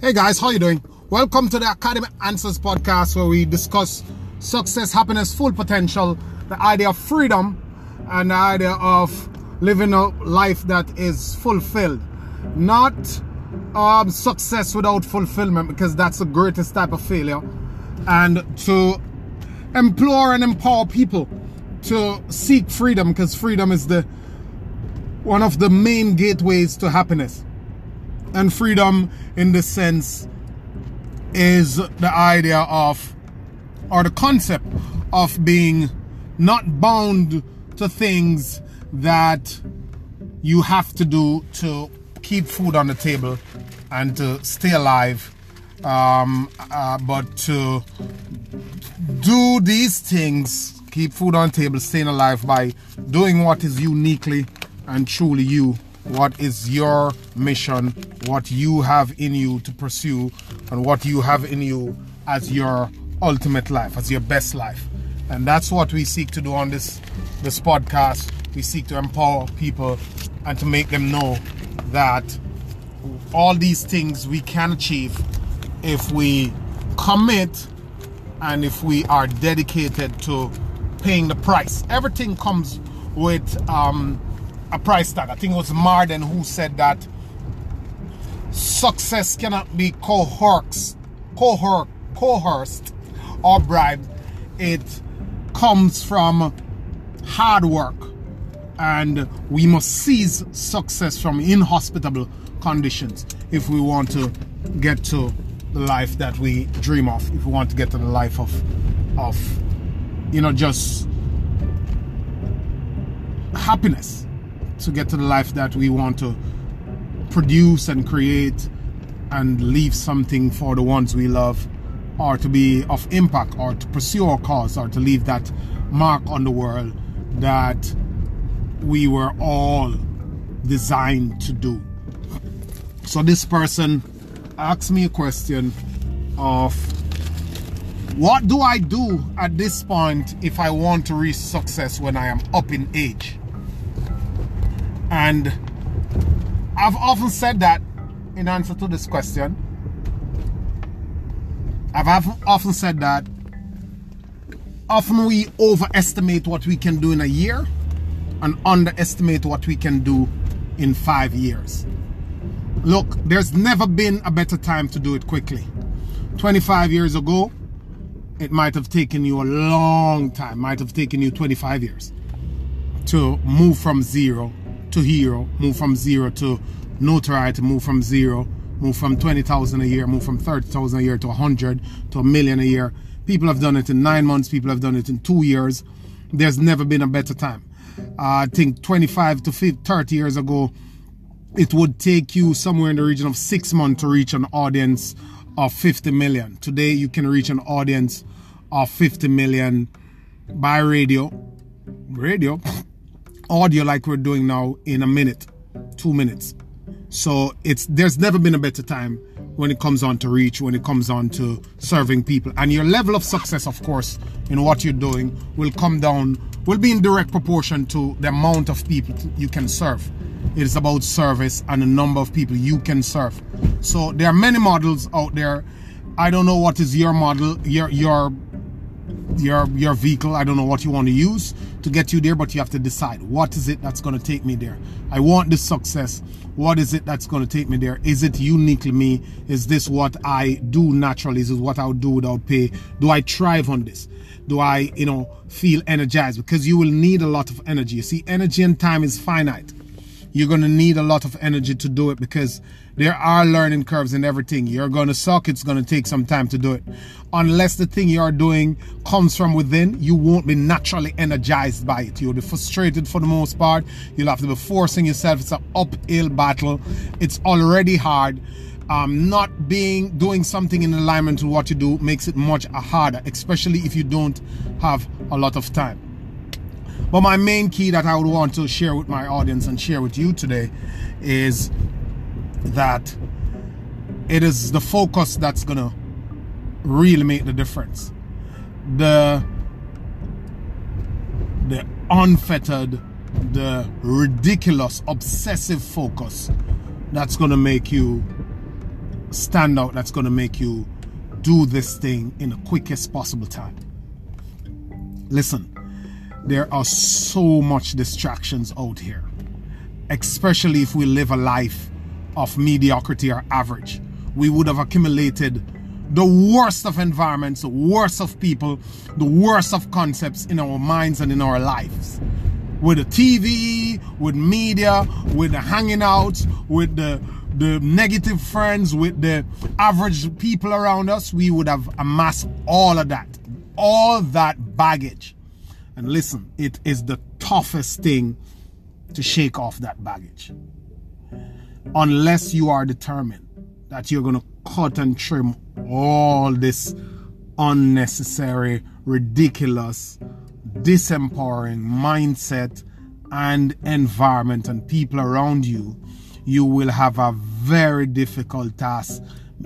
Hey guys, how you doing? Welcome to the Academy Answers podcast where we discuss success, happiness, full potential, the idea of freedom, and the idea of living a life that is fulfilled. Not um, success without fulfillment because that's the greatest type of failure. And to implore and empower people to seek freedom because freedom is the one of the main gateways to happiness and freedom in this sense is the idea of or the concept of being not bound to things that you have to do to keep food on the table and to stay alive. Um, uh, but to do these things keep food on table staying alive by doing what is uniquely and truly you what is your mission, what you have in you to pursue, and what you have in you as your ultimate life, as your best life. And that's what we seek to do on this this podcast. We seek to empower people and to make them know that all these things we can achieve if we commit and if we are dedicated to paying the price. Everything comes with um, a price tag. I think it was Marden who said that success cannot be coerced, coerced, coerced or bribed. It comes from hard work. And we must seize success from inhospitable conditions if we want to get to the life that we dream of, if we want to get to the life of, of you know, just happiness to get to the life that we want to produce and create and leave something for the ones we love or to be of impact or to pursue our cause or to leave that mark on the world that we were all designed to do. So this person asked me a question of what do I do at this point if I want to reach success when I am up in age? And I've often said that in answer to this question. I've often said that often we overestimate what we can do in a year and underestimate what we can do in five years. Look, there's never been a better time to do it quickly. 25 years ago, it might have taken you a long time, might have taken you 25 years to move from zero to hero, move from zero to notoriety, move from zero, move from 20,000 a year, move from 30,000 a year to 100 to a million a year. People have done it in nine months, people have done it in two years. There's never been a better time. Uh, I think 25 to 50, 30 years ago, it would take you somewhere in the region of six months to reach an audience of 50 million. Today, you can reach an audience of 50 million by radio. Radio, audio like we're doing now in a minute, two minutes. So it's there's never been a better time when it comes on to reach, when it comes on to serving people. And your level of success, of course, in what you're doing will come down, will be in direct proportion to the amount of people you can serve. It is about service and the number of people you can serve. So there are many models out there. I don't know what is your model, your your your your vehicle i don't know what you want to use to get you there but you have to decide what is it that's going to take me there? I want this success. What is it that's going to take me there? Is it uniquely me? Is this what i do naturally? Is this what i'll do without pay? Do i thrive on this? Do i you know feel energized? Because you will need a lot of energy. You see energy and time is finite you're going to need a lot of energy to do it because there are learning curves in everything. You're going to suck. It's going to take some time to do it. Unless the thing you're doing comes from within, you won't be naturally energized by it. You'll be frustrated for the most part. You'll have to be forcing yourself. It's an uphill battle. It's already hard. Um, not being doing something in alignment to what you do makes it much harder, especially if you don't have a lot of time. But my main key that I would want to share with my audience and share with you today is that it is the focus that's gonna really make the difference. The the unfettered, the ridiculous, obsessive focus that's gonna make you stand out that's going to make you do this thing in the quickest possible time. Listen, there are so much distractions out here, especially if we live a life of mediocrity or average. We would have accumulated the worst of environments, the worst of people, the worst of concepts in our minds and in our lives. With the TV, with media, with the hanging out, with the the negative friends, with the average people around us, we would have amassed all of that, all that baggage. And listen, it is the toughest thing to shake off that baggage. Unless you are determined that you're going to cut and trim all this unnecessary, ridiculous, disempowering mindset and environment and people around you, you will have a very difficult task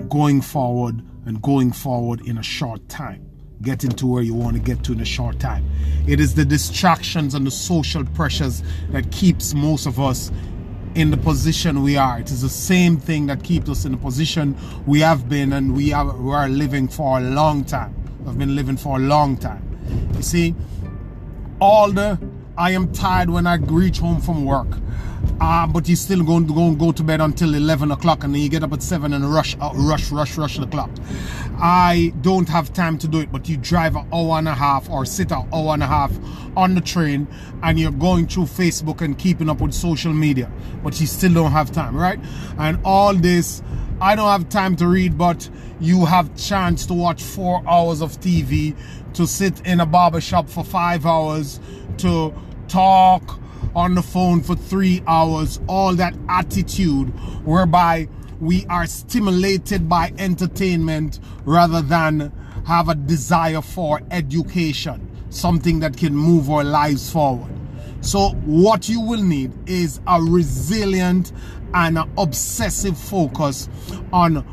going forward and going forward in a short time. Getting to where you want to get to in a short time. It is the distractions and the social pressures that keeps most of us in the position we are. It is the same thing that keeps us in the position we have been and we are, we are living for a long time. We've been living for a long time. You see, all the I am tired when I reach home from work. Uh, but you still going to go and go to bed until 11 o'clock and then you get up at 7 and rush, uh, rush, rush, rush the clock. I don't have time to do it, but you drive an hour and a half or sit an hour and a half on the train and you're going through Facebook and keeping up with social media, but you still don't have time, right? And all this, I don't have time to read, but you have chance to watch four hours of TV, to sit in a barber shop for five hours, to talk on the phone for three hours, all that attitude whereby we are stimulated by entertainment rather than have a desire for education, something that can move our lives forward. So what you will need is a resilient and an obsessive focus on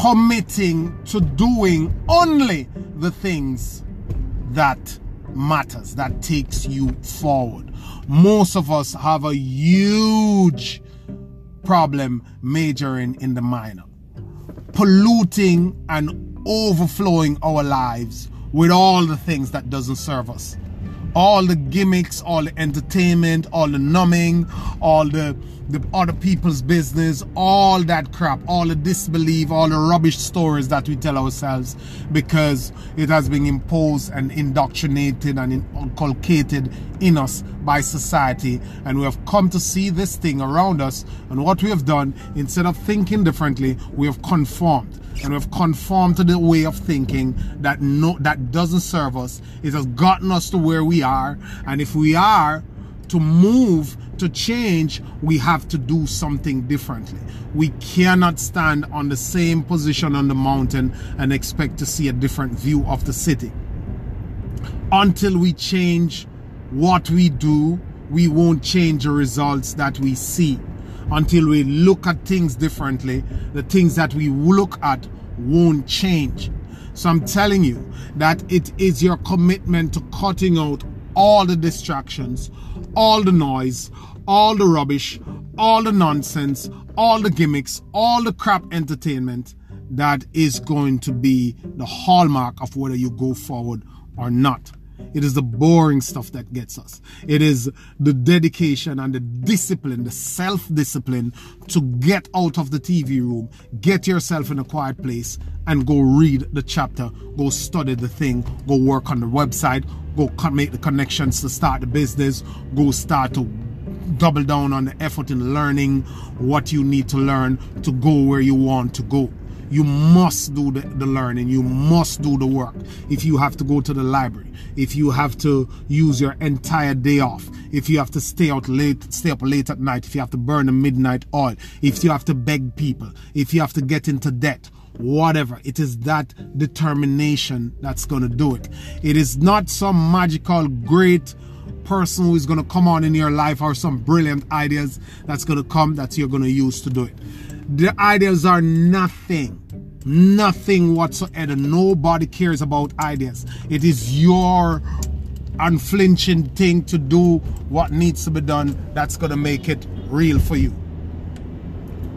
committing to doing only the things that matters, that takes you forward. Most of us have a huge problem majoring in the minor, polluting and overflowing our lives with all the things that doesn't serve us. All the gimmicks, all the entertainment, all the numbing, all the the other people's business, all that crap, all the disbelief, all the rubbish stories that we tell ourselves because it has been imposed and indoctrinated and inculcated in us by society. And we have come to see this thing around us. And what we have done, instead of thinking differently, we have conformed. And we've conformed to the way of thinking that no that doesn't serve us. It has gotten us to where we are. And if we are to move to change, we have to do something differently. We cannot stand on the same position on the mountain and expect to see a different view of the city. Until we change what we do, we won't change the results that we see. Until we look at things differently, the things that we look at won't change. So I'm telling you that it is your commitment to cutting out all the distractions, all the noise, all the rubbish, all the nonsense, all the gimmicks, all the crap entertainment that is going to be the hallmark of whether you go forward or not. It is the boring stuff that gets us. It is the dedication and the discipline, the self discipline to get out of the TV room, get yourself in a quiet place, and go read the chapter, go study the thing, go work on the website, go make the connections to start the business, go start to double down on the effort in learning what you need to learn to go where you want to go. You must do the, the, learning. You must do the work. If you have to go to the library, if you have to use your entire day off, if you have to stay out late, stay up late at night, if you have to burn a midnight oil, if you have to beg people, if you have to get into debt, whatever. It is that determination that's going to do it. It is not some magical, great person who is going to come on in your life or some brilliant ideas that's going to come that you're going to use to do it. The ideas are nothing. Nothing whatsoever. Nobody cares about ideas. It is your unflinching thing to do what needs to be done that's going to make it real for you.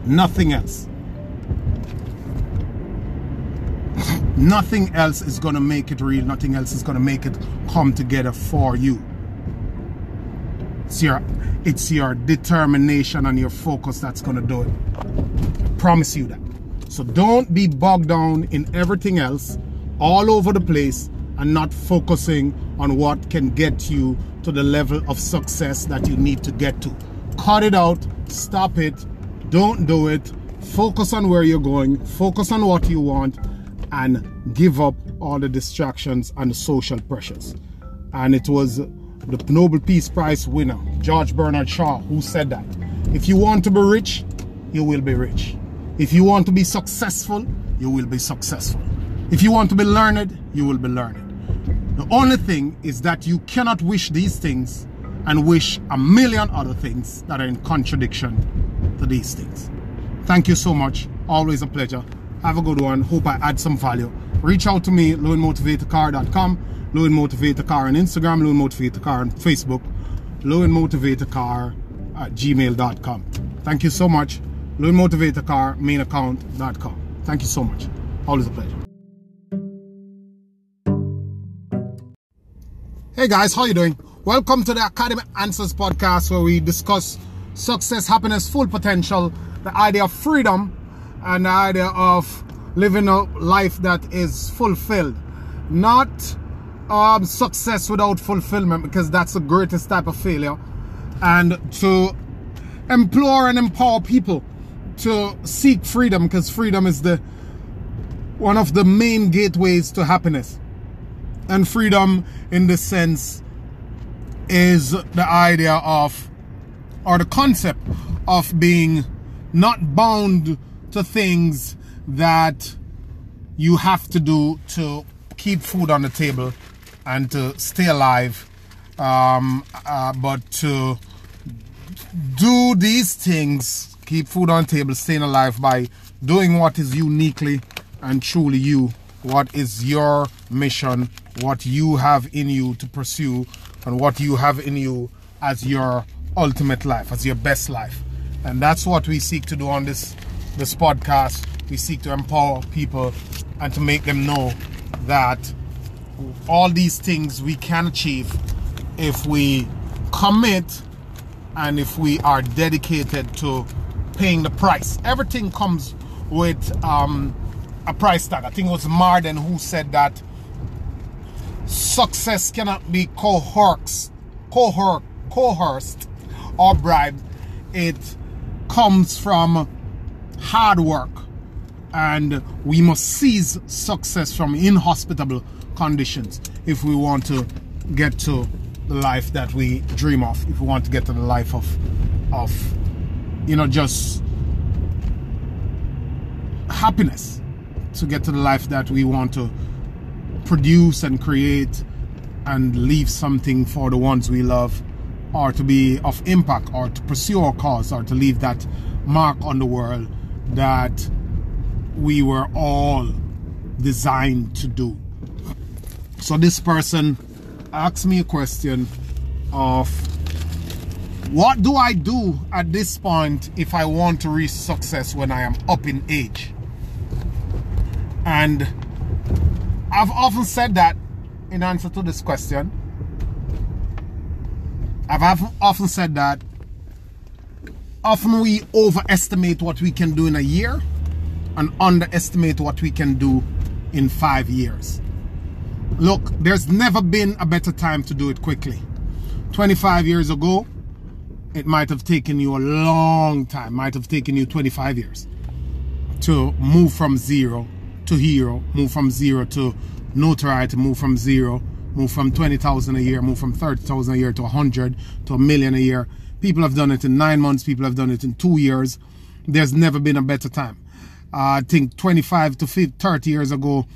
Nothing else. Nothing else is going to make it real. Nothing else is going to make it come together for you. It's your, it's your determination and your focus that's going to do it. Promise you that. So don't be bogged down in everything else all over the place and not focusing on what can get you to the level of success that you need to get to. Cut it out, stop it, don't do it. Focus on where you're going, focus on what you want, and give up all the distractions and the social pressures. And it was the Nobel Peace Prize winner, George Bernard Shaw, who said that. If you want to be rich, you will be rich. If you want to be successful, you will be successful. If you want to be learned, you will be learned. The only thing is that you cannot wish these things and wish a million other things that are in contradiction to these things. Thank you so much. Always a pleasure. Have a good one. Hope I add some value. Reach out to me, LewinMotivatorCar.com, Lewin Motivator Car on Instagram, Lewin Motivator Car on Facebook, Lewin Motivator Car at gmail.com. Thank you so much. Lewin Motivator Car, mainaccount.com. Thank you so much. Always a pleasure. Hey guys, how you doing? Welcome to the Academy Answers podcast where we discuss success, happiness, full potential, the idea of freedom, and the idea of living a life that is fulfilled. Not um, success without fulfillment because that's the greatest type of failure. And to implore and empower people to seek freedom because freedom is the one of the main gateways to happiness and freedom in this sense is the idea of or the concept of being not bound to things that you have to do to keep food on the table and to stay alive um, uh, but to do these things keep food on table staying alive by doing what is uniquely and truly you what is your mission what you have in you to pursue and what you have in you as your ultimate life, as your best life. And that's what we seek to do on this this podcast. We seek to empower people and to make them know that all these things we can achieve if we commit and if we are dedicated to paying the price. Everything comes with um, a price tag. I think it was Marden who said that success cannot be coerced, coerced, coerced or bribed. It comes from hard work. And we must seize success from inhospitable conditions if we want to get to the life that we dream of. If we want to get to the life of, of you know, just happiness. To get to the life that we want to produce and create and leave something for the ones we love or to be of impact or to pursue our cause or to leave that mark on the world that we were all designed to do. So this person asked me a question of what do I do at this point if I want to reach success when I am up in age? And I've often said that in answer to this question. I've often said that often we overestimate what we can do in a year and underestimate what we can do in five years. Look, there's never been a better time to do it quickly. 25 years ago, it might have taken you a long time, might have taken you 25 years to move from zero to hero, move from zero to notoriety, move from zero, move from 20,000 a year, move from 30,000 a year to 100 to a million a year. People have done it in nine months, people have done it in two years. There's never been a better time. Uh, I think 25 to 50, 30 years ago,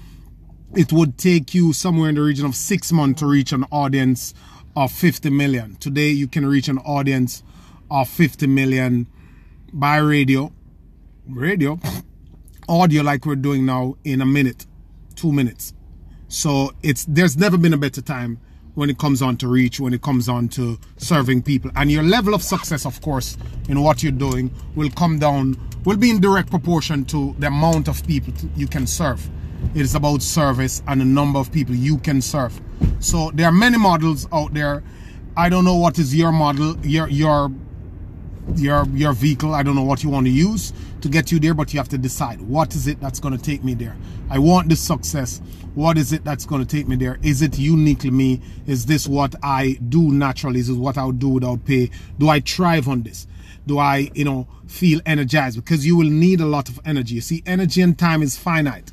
it would take you somewhere in the region of six months to reach an audience of 50 million. Today, you can reach an audience of 50 million by radio. Radio? audio like we're doing now in a minute, two minutes. So it's there's never been a better time when it comes on to reach, when it comes on to serving people. And your level of success, of course, in what you're doing will come down, will be in direct proportion to the amount of people you can serve. It is about service and the number of people you can serve. So there are many models out there. I don't know what is your model, your your your your vehicle. I don't know what you want to use to get you there, but you have to decide what is it that's going to take me there. I want this success. What is it that's going to take me there? Is it uniquely me? Is this what I do naturally? Is this what i'll do without pay? Do I thrive on this? Do I, you know, feel energized? Because you will need a lot of energy. You see, energy and time is finite.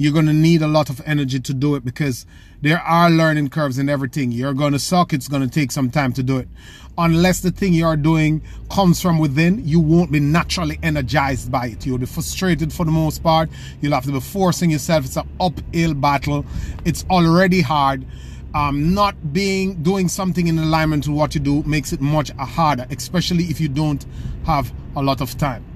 You're going to need a lot of energy to do it because there are learning curves and everything. You're going to suck. It's going to take some time to do it. Unless the thing you're doing comes from within, you won't be naturally energized by it. You'll be frustrated for the most part. You'll have to be forcing yourself. It's an uphill battle. It's already hard. Um, not being doing something in alignment to what you do makes it much harder, especially if you don't have a lot of time.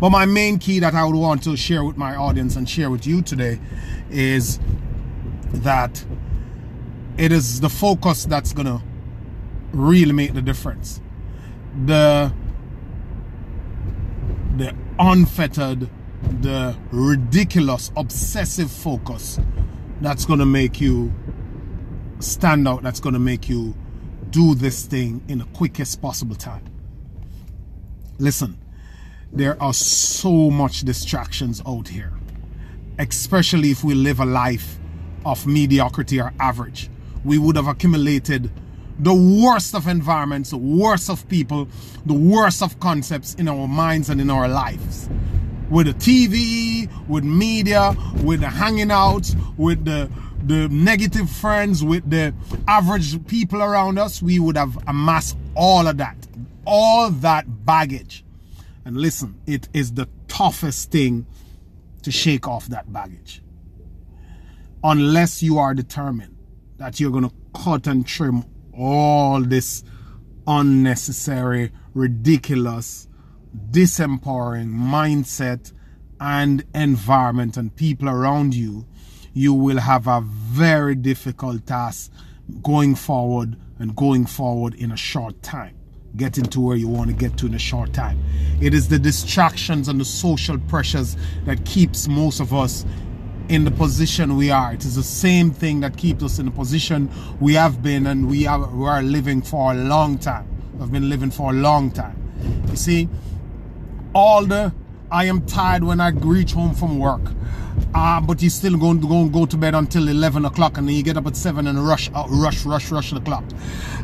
But my main key that I would want to share with my audience and share with you today is that it is the focus that's going to really make the difference. The the unfettered, the ridiculous, obsessive focus that's going to make you stand out, that's going to make you do this thing in the quickest possible time. Listen, there are so much distractions out here, especially if we live a life of mediocrity or average. We would have accumulated the worst of environments, the worst of people, the worst of concepts in our minds and in our lives. With the TV, with media, with the hanging out, with the the negative friends, with the average people around us, we would have amassed all of that, all that baggage. And listen, it is the toughest thing to shake off that baggage unless you are determined that you're going to cut and trim all this unnecessary, ridiculous, disempowering mindset and environment and people around you, you will have a very difficult task going forward and going forward in a short time. Getting to where you want to get to in a short time. It is the distractions and the social pressures that keeps most of us in the position we are. It is the same thing that keeps us in the position we have been and we are, we are living for a long time. We've been living for a long time. You see, all the I am tired when I reach home from work. Uh, but you still going to go go to bed until 11 o'clock and then you get up at 7 and rush, rush, rush, rush the clock.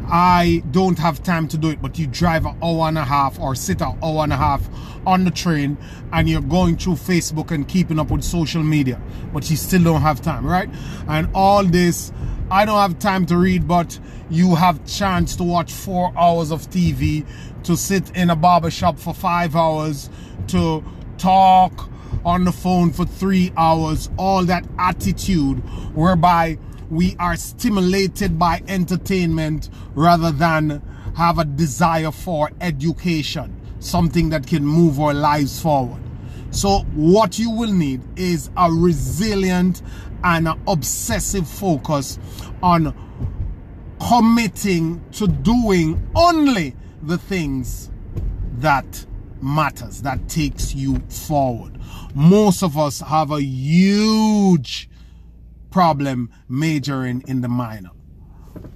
I don't have time to do it, but you drive an hour and a half or sit an hour and a half on the train and you're going through Facebook and keeping up with social media, but you still don't have time, right? And all this, I don't have time to read, but you have chance to watch four hours of TV, to sit in a barber shop for five hours, to talk on the phone for three hours, all that attitude whereby we are stimulated by entertainment rather than have a desire for education, something that can move our lives forward. So what you will need is a resilient and an obsessive focus on committing to doing only the things that matters, that takes you forward. Most of us have a huge problem majoring in the minor,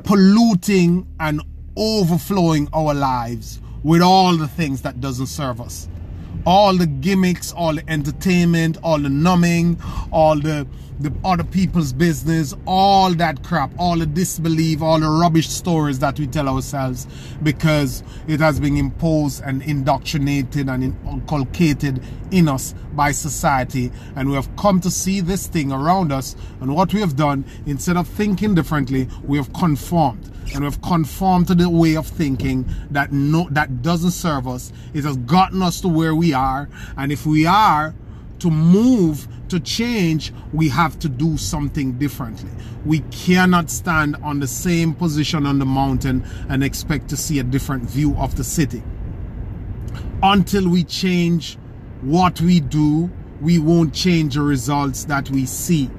polluting and overflowing our lives with all the things that doesn't serve us all the gimmicks, all the entertainment, all the numbing, all the the other people's business, all that crap, all the disbelief, all the rubbish stories that we tell ourselves because it has been imposed and indoctrinated and inculcated in us by society. And we have come to see this thing around us. And what we have done, instead of thinking differently, we have conformed and we've conformed to the way of thinking that no that doesn't serve us it has gotten us to where we are and if we are to move to change we have to do something differently. We cannot stand on the same position on the mountain and expect to see a different view of the city. Until we change what we do we won't change the results that we see.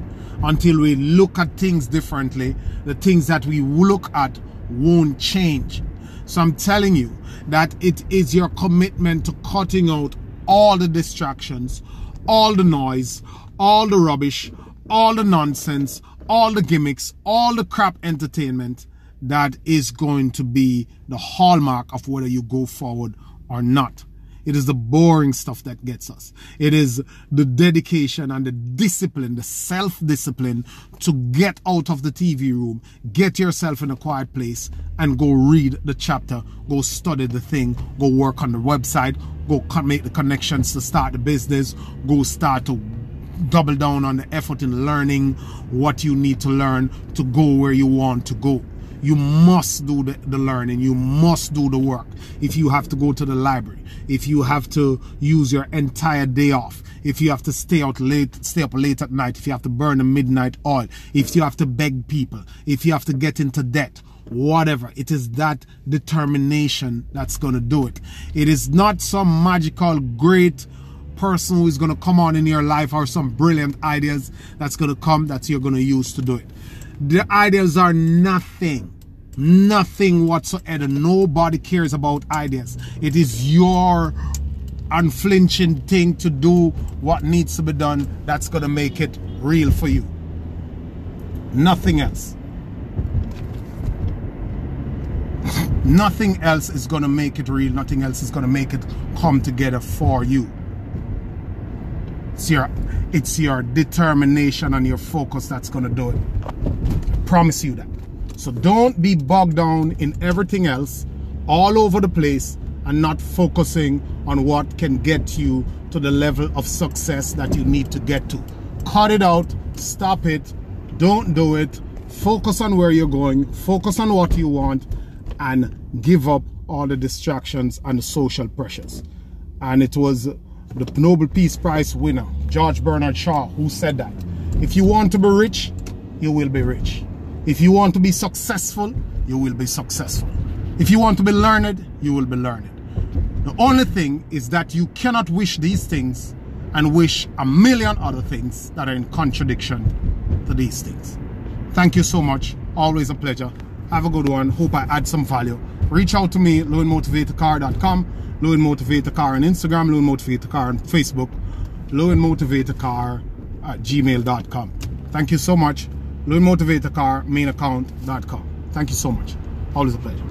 Until we look at things differently, the things that we look at won't change. So I'm telling you that it is your commitment to cutting out all the distractions, all the noise, all the rubbish, all the nonsense, all the gimmicks, all the crap entertainment that is going to be the hallmark of whether you go forward or not. It is the boring stuff that gets us. It is the dedication and the discipline, the self-discipline to get out of the TV room, get yourself in a quiet place and go read the chapter, go study the thing, go work on the website, go make the connections to start the business, go start to double down on the effort in learning what you need to learn to go where you want to go you must do the, the learning. You must do the work if you have to go to the library if you have to use your entire day off if you have to stay out late stay up late at night if you have to burn a midnight oil if you have to beg people if you have to get into debt whatever. It is that determination that's going to do it. It is not some magical great person who is going to come on in your life or some brilliant ideas that's going to come that you're going to use to do it. The ideas are nothing Nothing whatsoever. Nobody cares about ideas. It is your unflinching thing to do what needs to be done that's going to make it real for you. Nothing else. Nothing else is going to make it real. Nothing else is going to make it come together for you. It's your, it's your determination and your focus that's going to do it. I promise you that. So don't be bogged down in everything else all over the place and not focusing on what can get you to the level of success that you need to get to. Cut it out, stop it, don't do it, focus on where you're going, focus on what you want, and give up all the distractions and the social pressures. And it was the Nobel Peace Prize winner, George Bernard Shaw, who said that. If you want to be rich, you will be rich. If you want to be successful, you will be successful. If you want to be learned, you will be learned. The only thing is that you cannot wish these things and wish a million other things that are in contradiction to these things. Thank you so much. Always a pleasure. Have a good one. Hope I add some value. Reach out to me, Motivator Car on Instagram, Car on Facebook, Car at gmail.com. Thank you so much. Lewin Motivator Car, main account.com. Thank you so much. Always a pleasure.